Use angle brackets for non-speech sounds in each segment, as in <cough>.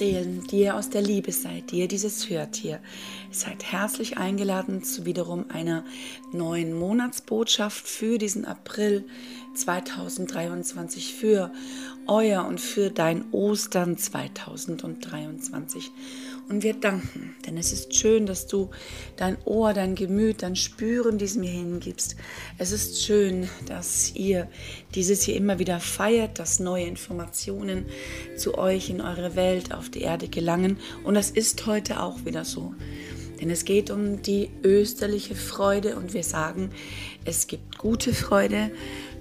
Seelen, die ihr aus der Liebe seid, die ihr dieses hört hier, seid herzlich eingeladen zu wiederum einer neuen Monatsbotschaft für diesen April 2023, für euer und für dein Ostern 2023. Und wir danken, denn es ist schön, dass du dein Ohr, dein Gemüt, dein Spüren diesem hier hingibst. Es ist schön, dass ihr dieses hier immer wieder feiert, dass neue Informationen zu euch in eure Welt auf die Erde gelangen. Und das ist heute auch wieder so. Denn es geht um die österliche Freude und wir sagen, es gibt gute Freude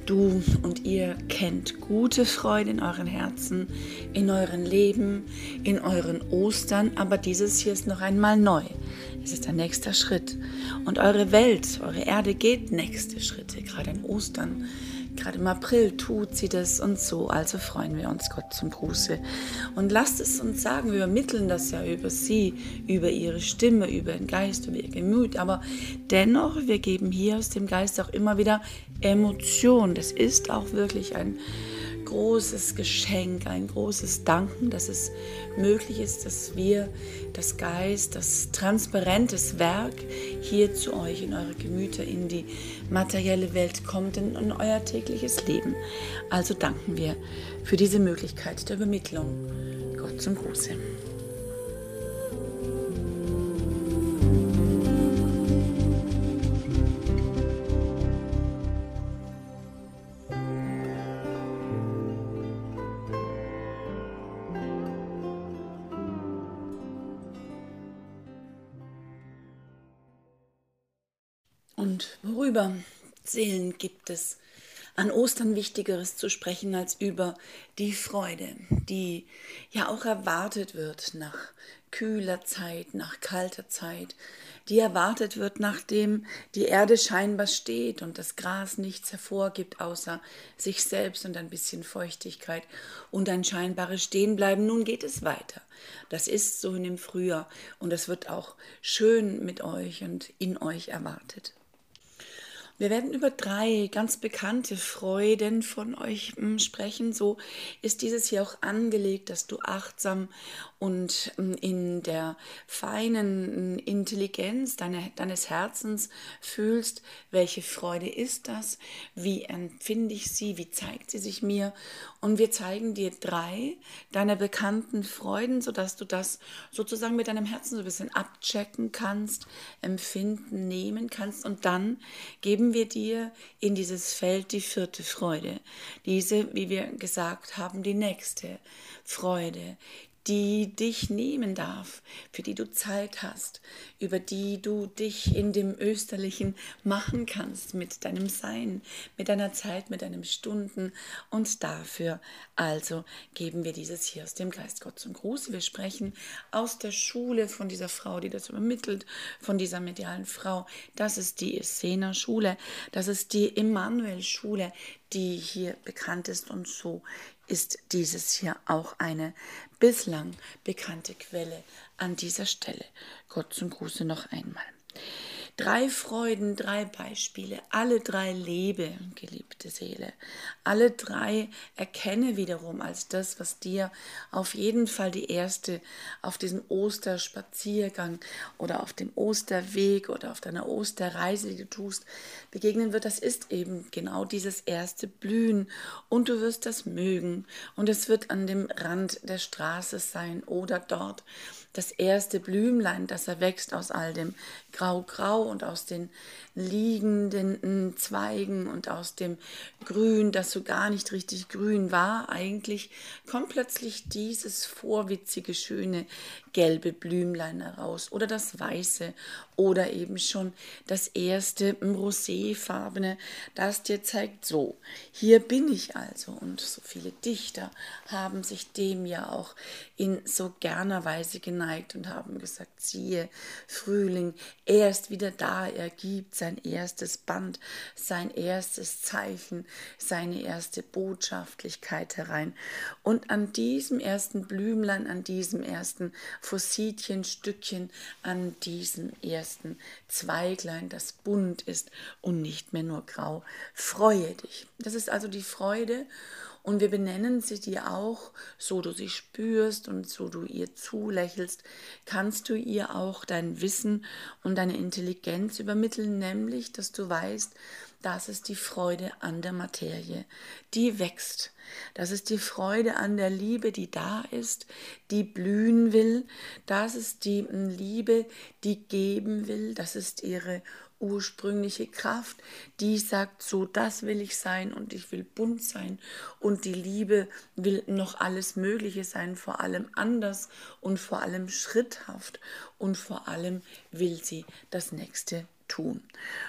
du und ihr kennt gute Freude in euren Herzen, in euren Leben, in euren Ostern, aber dieses hier ist noch einmal neu. Es ist ein nächster Schritt. Und eure Welt, eure Erde geht nächste Schritte, gerade in Ostern Gerade im April tut sie das und so. Also freuen wir uns Gott zum Gruße. Und lasst es uns sagen, wir übermitteln das ja über sie, über ihre Stimme, über den Geist, über ihr Gemüt. Aber dennoch, wir geben hier aus dem Geist auch immer wieder Emotion. Das ist auch wirklich ein großes Geschenk, ein großes Danken, dass es möglich ist, dass wir das Geist, das transparentes Werk hier zu euch in eure Gemüter, in die materielle Welt kommt, in, in euer tägliches Leben. Also danken wir für diese Möglichkeit der Übermittlung. Gott zum Gruße. Seelen gibt es an Ostern Wichtigeres zu sprechen als über die Freude, die ja auch erwartet wird nach kühler Zeit, nach kalter Zeit, die erwartet wird, nachdem die Erde scheinbar steht und das Gras nichts hervorgibt, außer sich selbst und ein bisschen Feuchtigkeit und ein scheinbares Stehenbleiben. Nun geht es weiter. Das ist so in dem Frühjahr und es wird auch schön mit euch und in euch erwartet. Wir werden über drei ganz bekannte Freuden von euch hm, sprechen. So ist dieses hier auch angelegt, dass du achtsam und hm, in der feinen hm, Intelligenz deine, deines Herzens fühlst, welche Freude ist das, wie empfinde ich sie, wie zeigt sie sich mir. Und wir zeigen dir drei deiner bekannten Freuden, sodass du das sozusagen mit deinem Herzen so ein bisschen abchecken kannst, empfinden, nehmen kannst. Und dann geben geben wir dir in dieses Feld die vierte Freude. Diese, wie wir gesagt haben, die nächste Freude, die dich nehmen darf, für die du Zeit hast, über die du dich in dem Österlichen machen kannst mit deinem Sein, mit deiner Zeit, mit deinen Stunden. Und dafür also geben wir dieses hier aus dem Geist Gott zum Gruß. Wir sprechen aus der Schule von dieser Frau, die das übermittelt, von dieser medialen Frau. Das ist die Essener Schule, das ist die Emanuel-Schule, die hier bekannt ist und so ist dieses hier auch eine bislang bekannte Quelle an dieser Stelle. Gott zum Gruße noch einmal. Drei Freuden, drei Beispiele, alle drei lebe, geliebte Seele. Alle drei erkenne wiederum als das, was dir auf jeden Fall die erste auf diesem Osterspaziergang oder auf dem Osterweg oder auf deiner Osterreise, die du tust, begegnen wird. Das ist eben genau dieses erste Blühen und du wirst das mögen und es wird an dem Rand der Straße sein oder dort das erste Blümlein, das erwächst aus all dem Grau-Grau und aus den liegenden Zweigen und aus dem Grün, das so gar nicht richtig grün war, eigentlich kommt plötzlich dieses vorwitzige, schöne gelbe Blümlein heraus. Oder das weiße. Oder eben schon das erste roséfarbene, das dir zeigt, so, hier bin ich also. Und so viele Dichter haben sich dem ja auch in so gerner Weise geneigt und haben gesagt, siehe, Frühling, er ist wieder da, er gibt sein erstes Band, sein erstes Zeichen, seine erste Botschaftlichkeit herein. Und an diesem ersten Blümlein, an diesem ersten Fossilchenstückchen, an diesem ersten Zweiglein, das bunt ist und nicht mehr nur grau, freue dich. Das ist also die Freude Und wir benennen sie dir auch, so du sie spürst und so du ihr zulächelst, kannst du ihr auch dein Wissen und deine Intelligenz übermitteln, nämlich, dass du weißt, das ist die Freude an der Materie, die wächst. Das ist die Freude an der Liebe, die da ist, die blühen will. Das ist die Liebe, die geben will. Das ist ihre ursprüngliche Kraft, die sagt, so das will ich sein und ich will bunt sein. Und die Liebe will noch alles Mögliche sein, vor allem anders und vor allem schritthaft und vor allem will sie das nächste tun.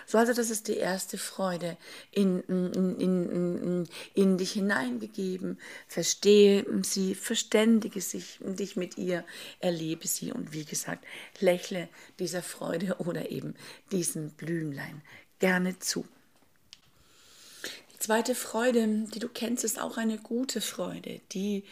So also, das ist die erste Freude in, in, in, in, dich hineingegeben. Verstehe sie, verständige sich, dich mit ihr, erlebe sie und wie gesagt, lächle dieser Freude oder eben diesem Blümlein gerne zu. Die zweite Freude, die du kennst, ist auch eine gute Freude, die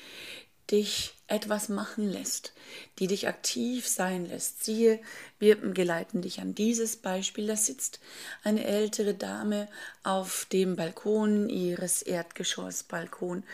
dich etwas machen lässt, die dich aktiv sein lässt. Siehe, wir geleiten dich an dieses Beispiel. Da sitzt eine ältere Dame auf dem Balkon ihres Erdgeschossbalkon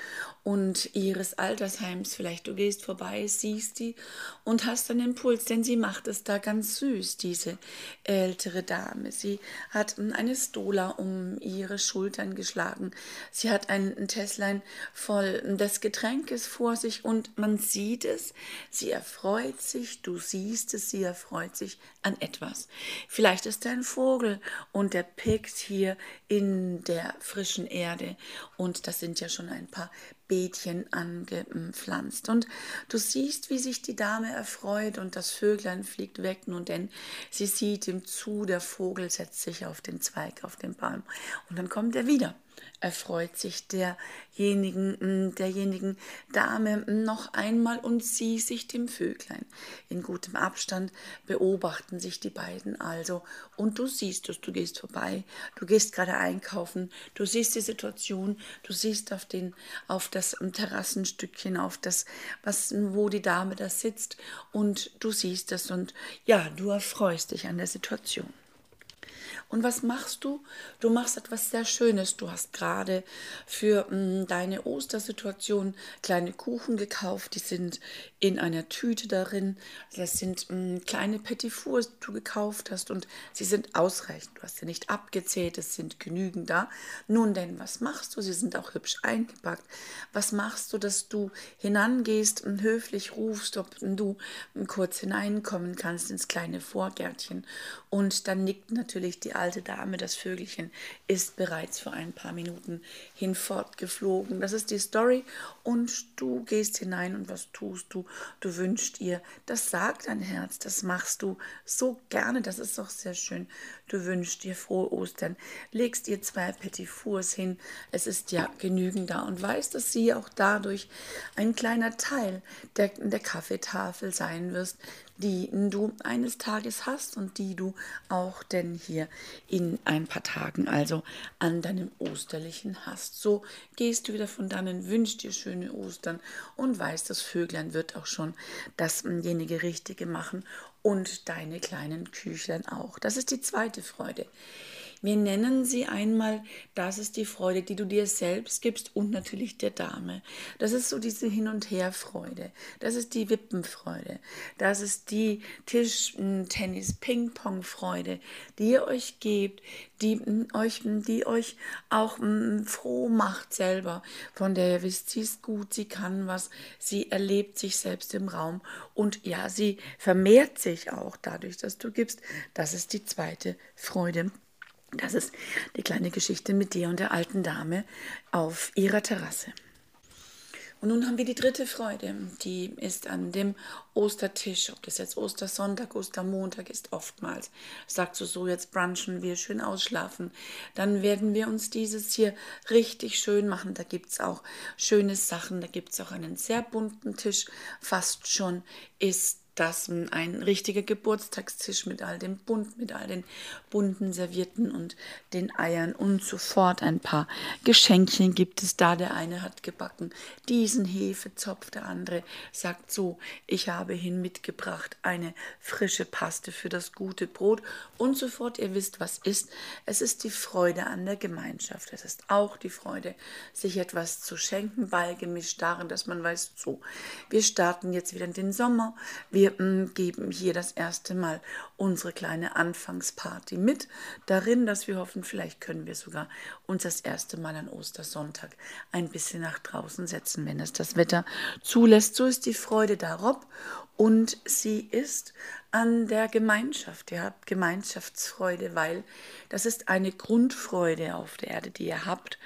und ihres Altersheims. Vielleicht du gehst vorbei, siehst die und hast einen Impuls, denn sie macht es da ganz süß, diese ältere Dame. Sie hat eine Stola um ihre Schultern geschlagen. Sie hat ein Tässchlein voll des Getränkes vor sich und man sieht es, sie erfreut sich, du siehst es, sie erfreut sich an etwas. Vielleicht ist er ein Vogel und der pickt hier in der frischen Erde und das sind ja schon ein paar Beetchen angepflanzt. Und du siehst, wie sich die Dame erfreut und das Vöglein fliegt weg, nun denn sie sieht ihm zu, der Vogel setzt sich auf den Zweig, auf den Baum und dann kommt er wieder erfreut sich derjenigen, mm, derjenigen Dame noch einmal und sie sich dem Vöglein. In gutem Abstand beobachten sich die beiden also. Und du siehst es, du gehst vorbei, du gehst gerade einkaufen, du siehst die Situation, du siehst auf, den, auf das Terrassenstückchen, auf das, was, wo die Dame da sitzt. Und du siehst es. Und ja, du erfreust dich an der Situation. Und was machst du? Du machst etwas sehr Schönes. Du hast gerade für mh, mm, deine Ostersituation kleine Kuchen gekauft. Die sind in einer Tüte darin. Das sind mh, mm, kleine Petit Fours, die du gekauft hast und sie sind ausreichend. Du hast sie nicht abgezählt, es sind genügend da. Nun denn, was machst du? Sie sind auch hübsch eingepackt. Was machst du, dass du hinangehst und höflich rufst, ob du kurz hineinkommen kannst ins kleine Vorgärtchen? Und dann nickt natürlich die alte Dame, das Vögelchen, ist bereits vor ein paar Minuten hinfortgeflogen. Das ist die Story und du gehst hinein und was tust du? Du wünschst ihr, das sagt dein Herz, das machst du so gerne, das ist doch sehr schön. Du wünschst dir frohe Ostern, legst ihr zwei Petit Fours hin, es ist ja genügend da und weißt, dass sie auch dadurch ein kleiner Teil der, der Kaffeetafel sein wirst, die du eines Tages hast und die du auch denn hier in ein paar Tagen, also an deinem Osterlichen hast. So gehst du wieder von dannen, wünschst dir schöne Ostern und weißt, das Vöglein wird auch schon dasjenige Richtige machen und deine kleinen Küchlein auch. Das ist die zweite Freude. Wir nennen sie einmal, das ist die Freude, die du dir selbst gibst und natürlich der Dame. Das ist so diese Hin- und Her-Freude. Das ist die Wippenfreude. Das ist die Tischtennis, Ping-Pong-Freude, die ihr euch gebt, die euch, die euch auch froh macht selber, von der ihr wisst, sie ist gut, sie kann was, sie erlebt sich selbst im Raum und ja, sie vermehrt sich auch dadurch, dass du gibst. Das ist die zweite Freude. Das ist die kleine Geschichte mit dir und der alten Dame auf ihrer Terrasse. Und nun haben wir die dritte Freude, die ist an dem Ostertisch, ob das jetzt Ostersonntag, Ostermontag ist, oftmals. Sagst du so, jetzt brunchen wir, schön ausschlafen. Dann werden wir uns dieses hier richtig schön machen. Da gibt es auch schöne Sachen, da gibt es auch einen sehr bunten Tisch. Fast schon ist dass ein richtiger Geburtstagstisch mit all dem Bunt, mit all den bunten Servietten und den Eiern und sofort ein paar Geschenkchen gibt es da. Der eine hat gebacken diesen Hefezopf, der andere sagt so, ich habe hin mitgebracht eine frische Paste für das gute Brot und sofort, ihr wisst, was ist. Es ist die Freude an der Gemeinschaft. Es ist auch die Freude, sich etwas zu schenken, beigemischt darin, dass man weiß, so, wir starten jetzt wieder in den Sommer. Wir wir mm, geben hier das erste Mal unsere kleine Anfangsparty mit darin, dass wir hoffen, vielleicht können wir sogar uns das erste Mal an Ostersonntag ein bisschen nach draußen setzen, wenn es das Wetter zulässt. So ist die Freude darauf und sie ist an der Gemeinschaft. Ihr habt Gemeinschaftsfreude, weil das ist eine Grundfreude auf der Erde, die ihr habt.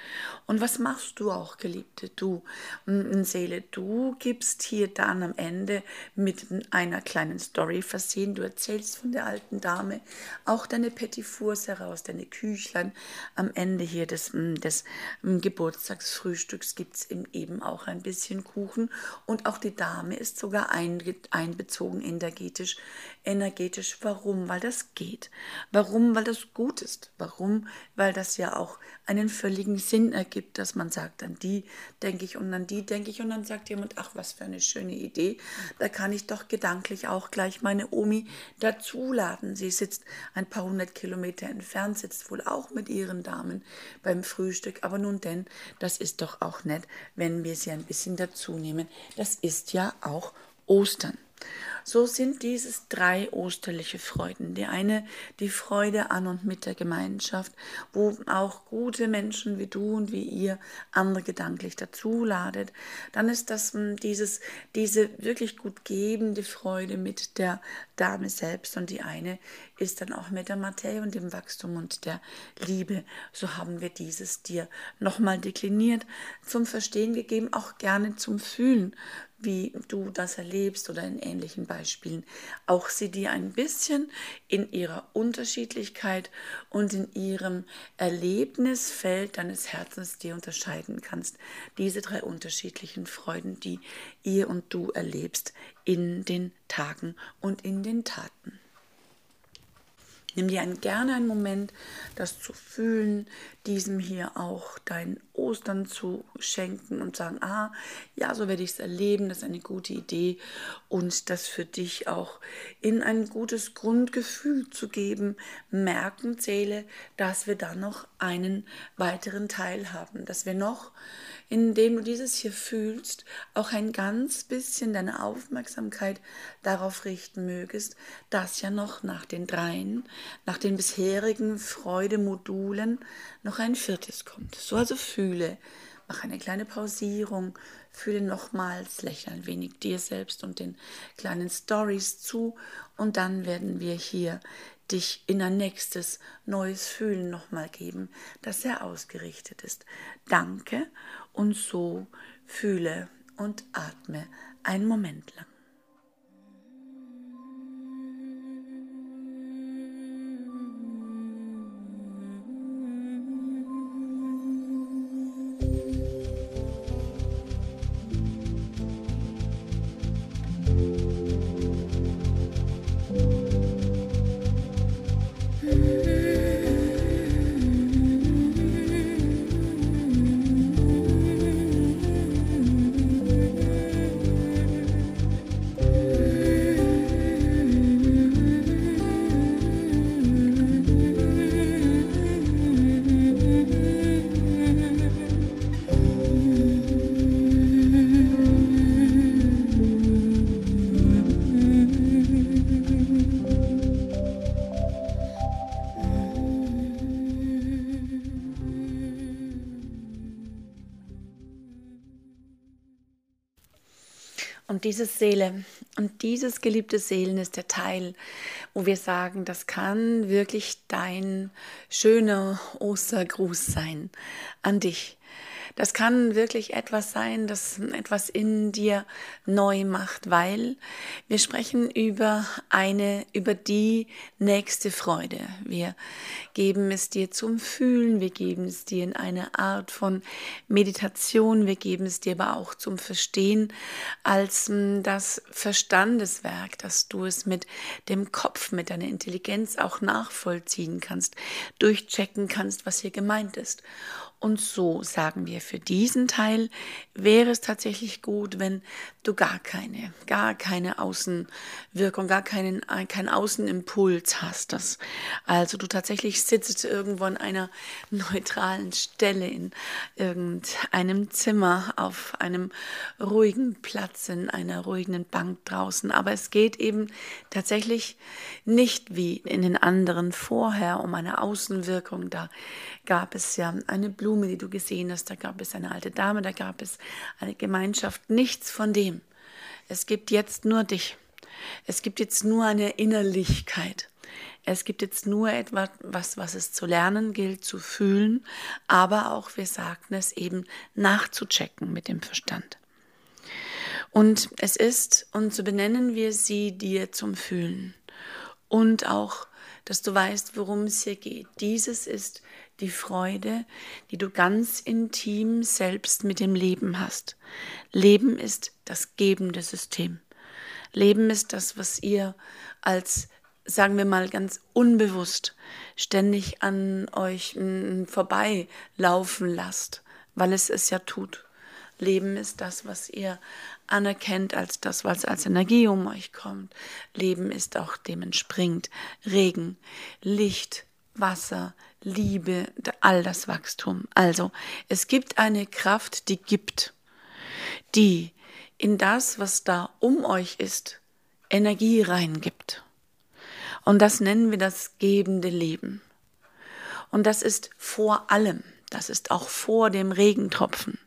Und was machst du auch, Geliebte? Du, Seele, du gibst hier dann am Ende mit einer kleinen Story versehen. Du erzählst von der alten Dame auch deine Petit Fours heraus, deine Küchlein. Am Ende hier des, des Geburtstagsfrühstücks gibt es eben auch ein bisschen Kuchen. Und auch die Dame ist sogar einbezogen energetisch energetisch. Warum? Weil das geht. Warum? Weil das gut ist. Warum? Weil das ja auch einen völligen Sinn ergibt, dass man sagt, an die denke ich und an die denke ich und dann sagt jemand, ach, was für eine schöne Idee. Da kann ich doch gedanklich auch gleich meine Omi dazuladen. Sie sitzt ein paar hundert Kilometer entfernt, sitzt wohl auch mit ihren Damen beim Frühstück. Aber nun denn, das ist doch auch nett, wenn wir sie ein bisschen dazu nehmen. Das ist ja auch Ostern. So sind dieses drei osterliche Freuden. Die eine, die Freude an und mit der Gemeinschaft, wo auch gute Menschen wie du und wie ihr andere gedanklich dazu ladet. Dann ist das hm, dieses, diese wirklich gut gebende Freude mit der Dame selbst und die eine ist dann auch mit der Materie und dem Wachstum und der Liebe. So haben wir dieses dir nochmal dekliniert, zum Verstehen gegeben, auch gerne zum Fühlen wie du das erlebst oder in ähnlichen Beispielen, auch sie dir ein bisschen in ihrer Unterschiedlichkeit und in ihrem Erlebnisfeld deines Herzens dir unterscheiden kannst. Diese drei unterschiedlichen Freuden, die ihr und du erlebst in den Tagen und in den Taten. Nimm dir einen, gerne einen Moment, das zu fühlen, diesem hier auch dein Ostern zu schenken und sagen, ah, ja, so werde ich es erleben, das ist eine gute Idee. Und das für dich auch in ein gutes Grundgefühl zu geben, merken, zähle, dass wir da noch einen weiteren Teil haben, dass wir noch indem du dieses hier fühlst, auch ein ganz bisschen deine Aufmerksamkeit darauf richten mögest, dass ja noch nach den dreien, nach den bisherigen Freudemodulen noch ein viertes kommt. So also fühle, mach eine kleine Pausierung, fühle nochmals, lächle ein wenig dir selbst und den kleinen Stories zu und dann werden wir hier dich in ein nächstes neues Fühlen nochmal geben, das sehr ausgerichtet ist. Danke und so fühle und atme einen Moment lang. Und diese Seele und dieses geliebte Seelen ist der Teil, wo wir sagen, das kann wirklich dein schöner Ostergruß sein an dich. Das kann wirklich etwas sein, das etwas in dir neu macht, weil wir sprechen über eine, über die nächste Freude. Wir geben es dir zum Fühlen, wir geben es dir in eine Art von Meditation, wir geben es dir aber auch zum Verstehen als hm, das Verstandeswerk, dass du es mit dem Kopf, mit deiner Intelligenz auch nachvollziehen kannst, durchchecken kannst, was hier gemeint ist. Und so sagen wir, für diesen Teil wäre es tatsächlich gut, wenn du gar keine, gar keine Außenwirkung, gar keinen, keinen Außenimpuls hast. Das, also du tatsächlich sitzt irgendwo an einer <laughs> neutralen Stelle in irgendeinem Zimmer, auf einem ruhigen Platz, in einer ruhigen Bank draußen. Aber es geht eben tatsächlich nicht wie in den anderen vorher um eine Außenwirkung. Da gab es ja eine Blume, die du gesehen hast, da gab es eine alte Dame, da gab es eine Gemeinschaft, nichts von dem. Es gibt jetzt nur dich. Es gibt jetzt nur eine Innerlichkeit. Es gibt jetzt nur etwas, was, was es zu lernen gilt, zu fühlen, aber auch, wir sagten es eben, nachzuchecken mit dem Verstand. Und es ist, und so benennen wir sie dir zum Fühlen. Und auch, dass du weißt, worum es hier geht. Dieses ist die Freude, die du ganz intim selbst mit dem Leben hast. Leben ist das gebende System. Leben ist das, was ihr als, sagen wir mal, ganz unbewusst ständig an euch mm, vorbeilaufen lasst, weil es es ja tut. Leben ist das, was ihr anerkennt als das, was als Energie um euch kommt. Leben ist auch dem entspringt. Regen, Licht, Wasser, Liebe, all das Wachstum. Also, es gibt eine Kraft, die gibt, die in das, was da um euch ist, Energie reingibt. Und das nennen wir das gebende Leben. Und das ist vor allem, das ist auch vor dem Regentropfen.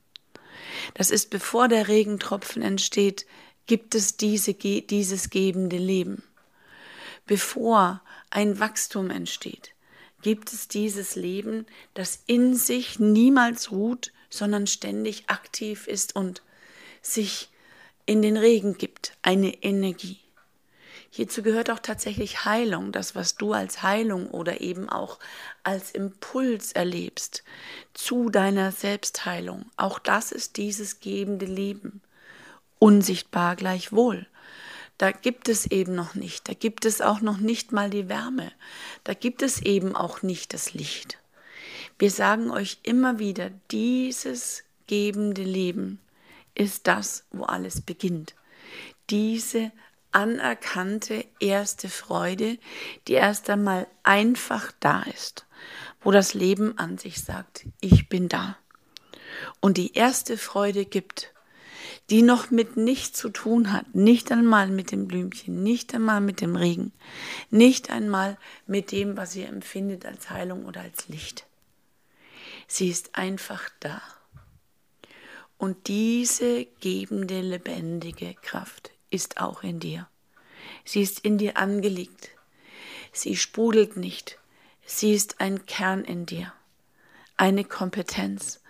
Das ist bevor der Regentropfen entsteht, gibt es diese, dieses gebende Leben. Bevor ein Wachstum entsteht, gibt es dieses Leben, das in sich niemals ruht, sondern ständig aktiv ist und sich in den Regen gibt, eine Energie. Hierzu gehört auch tatsächlich Heilung, das, was du als Heilung oder eben auch als Impuls erlebst zu deiner Selbstheilung. Auch das ist dieses gebende Leben. Unsichtbar gleichwohl. Da gibt es eben noch nicht, da gibt es auch noch nicht mal die Wärme, da gibt es eben auch nicht das Licht. Wir sagen euch immer wieder, dieses gebende Leben ist das, wo alles beginnt. Diese anerkannte erste Freude, die erst einmal einfach da ist, wo das Leben an sich sagt, ich bin da. Und die erste Freude gibt, die noch mit nichts zu tun hat, nicht einmal mit dem Blümchen, nicht einmal mit dem Regen, nicht einmal mit dem, was ihr empfindet als Heilung oder als Licht. Sie ist einfach da. Und diese gebende, lebendige Kraft ist auch in dir. Sie ist in dir angelegt. Sie sprudelt nicht. Sie ist ein Kern in dir, eine Kompetenz.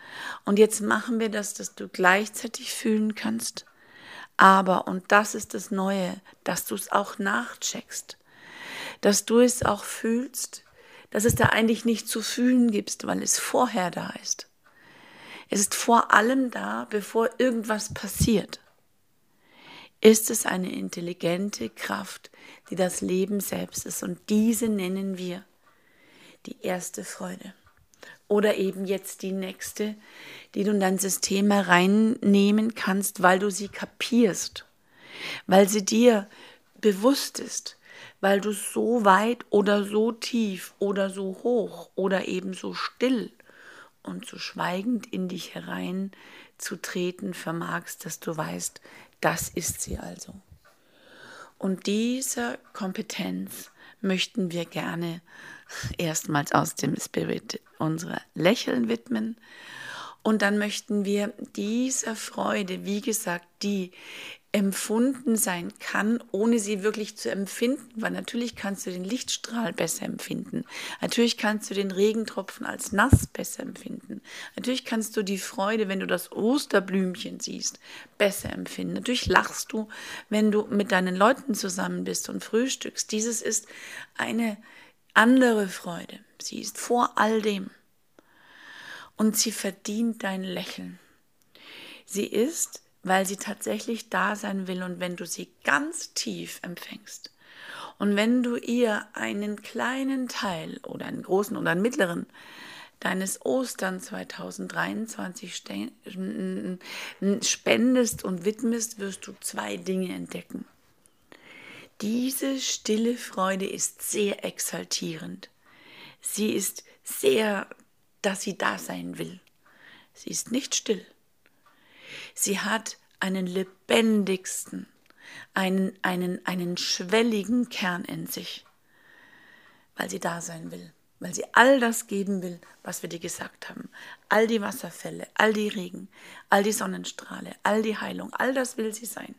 Und jetzt machen wir das, dass du gleichzeitig fühlen kannst, aber, und das ist das Neue, dass du es auch nachcheckst, dass du es auch fühlst, dass es da eigentlich nicht zu fühlen gibt, weil es vorher da ist. Es ist vor allem da, bevor irgendwas passiert. Ist es eine intelligente Kraft, die das Leben selbst ist. Und diese nennen wir die erste Freude oder eben jetzt die nächste, die du in dein System hereinnehmen kannst, weil du sie kapierst, weil sie dir bewusst ist, weil du so weit oder so tief oder so hoch oder eben so still und so schweigend in dich hereinzutreten vermagst, dass du weißt, das ist sie also. Und dieser Kompetenz möchten wir gerne erstmals aus dem Spirit unsere Lächeln widmen Und dann möchten wir dieser Freude, wie gesagt, die empfunden sein kann, ohne sie wirklich zu empfinden, weil natürlich kannst du den Lichtstrahl besser empfinden. Natürlich kannst du den Regentropfen als nass besser empfinden. Natürlich kannst du die Freude, wenn du das Osterblümchen siehst, besser empfinden. Natürlich lachst du, wenn du mit deinen Leuten zusammen bist und frühstückst. Dieses ist eine andere Freude. Sie ist vor all dem. Und sie verdient dein Lächeln. Sie ist weil sie tatsächlich da sein will und wenn du sie ganz tief empfängst und wenn du ihr einen kleinen Teil oder einen großen oder einen mittleren deines Ostern 2023 spendest und widmest, wirst du zwei Dinge entdecken. Diese stille Freude ist sehr exaltierend. Sie ist sehr, dass sie da sein will. Sie ist nicht still. Sie hat einen lebendigsten, einen, einen, einen schwelligen Kern in sich, weil sie da sein will, weil sie all das geben will, was wir dir gesagt haben. All die Wasserfälle, all die Regen, all die Sonnenstrahle, all die Heilung, all das will sie sein.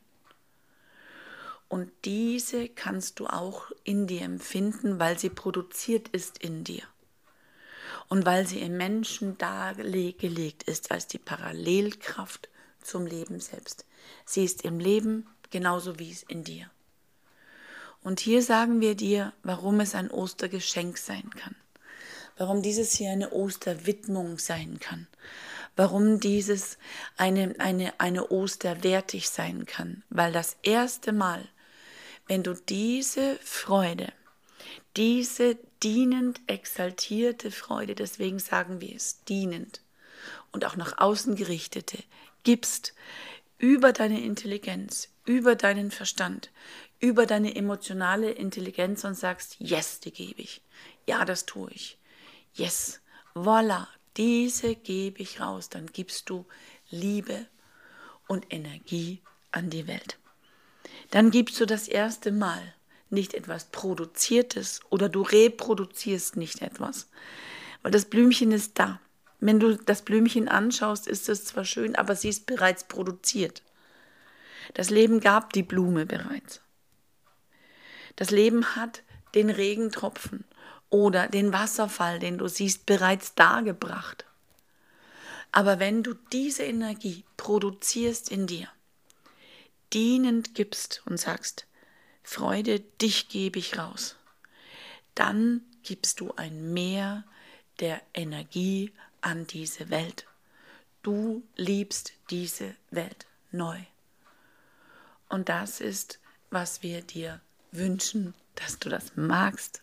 Und diese kannst du auch in dir empfinden, weil sie produziert ist in dir. Und weil sie im Menschen dargelegt ist als die Parallelkraft zum Leben selbst. Sie ist im Leben genauso wie es in dir. Und hier sagen wir dir, warum es ein Ostergeschenk sein kann. Warum dieses hier eine Osterwidmung sein kann. Warum dieses eine, eine, eine Osterwertig sein kann. Weil das erste Mal, wenn du diese Freude, diese dienend exaltierte Freude, deswegen sagen wir es, dienend und auch nach außen gerichtete, gibst über deine Intelligenz, über deinen Verstand, über deine emotionale Intelligenz und sagst, yes, die gebe ich. Ja, das tue ich. Yes, voila, diese gebe ich raus. Dann gibst du Liebe und Energie an die Welt. Dann gibst du das erste Mal nicht etwas Produziertes oder du reproduzierst nicht etwas, weil das Blümchen ist da. Wenn du das Blümchen anschaust, ist es zwar schön, aber sie ist bereits produziert. Das Leben gab die Blume bereits. Das Leben hat den Regentropfen oder den Wasserfall, den du siehst, bereits dargebracht. Aber wenn du diese Energie produzierst in dir, dienend gibst und sagst, Freude, dich gebe ich raus, dann gibst du ein Mehr der Energie an diese Welt. Du liebst diese Welt neu. Und das ist, was wir dir wünschen, dass du das magst,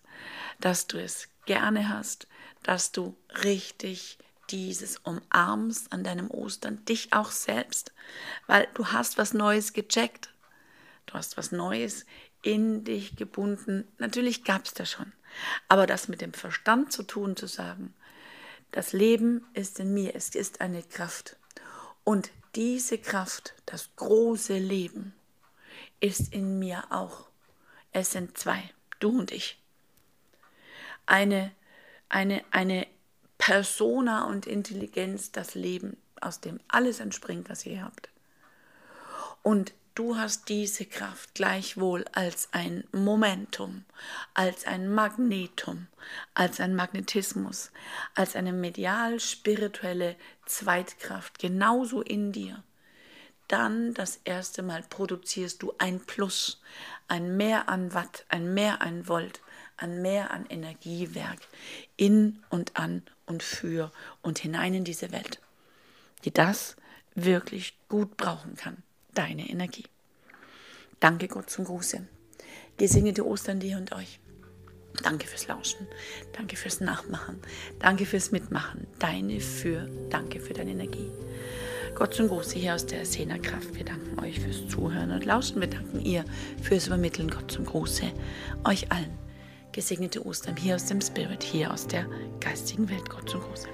dass du es gerne hast, dass du richtig dieses umarmst an deinem Ostern, dich auch selbst, weil du hast was Neues gecheckt. Du hast was Neues in dich gebunden. Natürlich gab es das schon. Aber das mit dem Verstand zu tun, zu sagen, das Leben ist in mir, es ist eine Kraft. Und diese Kraft, das große Leben, ist in mir auch. Es sind zwei, du und ich. Eine, eine, eine Persona und Intelligenz, das Leben, aus dem alles entspringt, was ihr habt. Und du hast diese Kraft gleichwohl als ein Momentum, als ein Magnetum, als ein Magnetismus, als eine medial-spirituelle Zweitkraft genauso in dir. Dann das erste Mal produzierst du ein Plus, ein Mehr an Watt, ein Mehr an Volt, ein Mehr an Energiewerk in und an und für und hinein in diese Welt, die das wirklich gut brauchen kann deine Energie. Danke Gott zum Gruße. Gesegnete Ostern dir und euch. Danke fürs Lauschen. Danke fürs Nachmachen. Danke fürs Mitmachen. Deine für. Danke für deine Energie. Gott zum Gruße hier aus der Sena Kraft. Wir danken euch fürs Zuhören und Lauschen. Wir danken ihr fürs Übermitteln. Gott zum Gruße. Euch allen. Gesegnete Ostern hier aus dem Spirit, hier aus der geistigen Welt. Gott zum Gruße.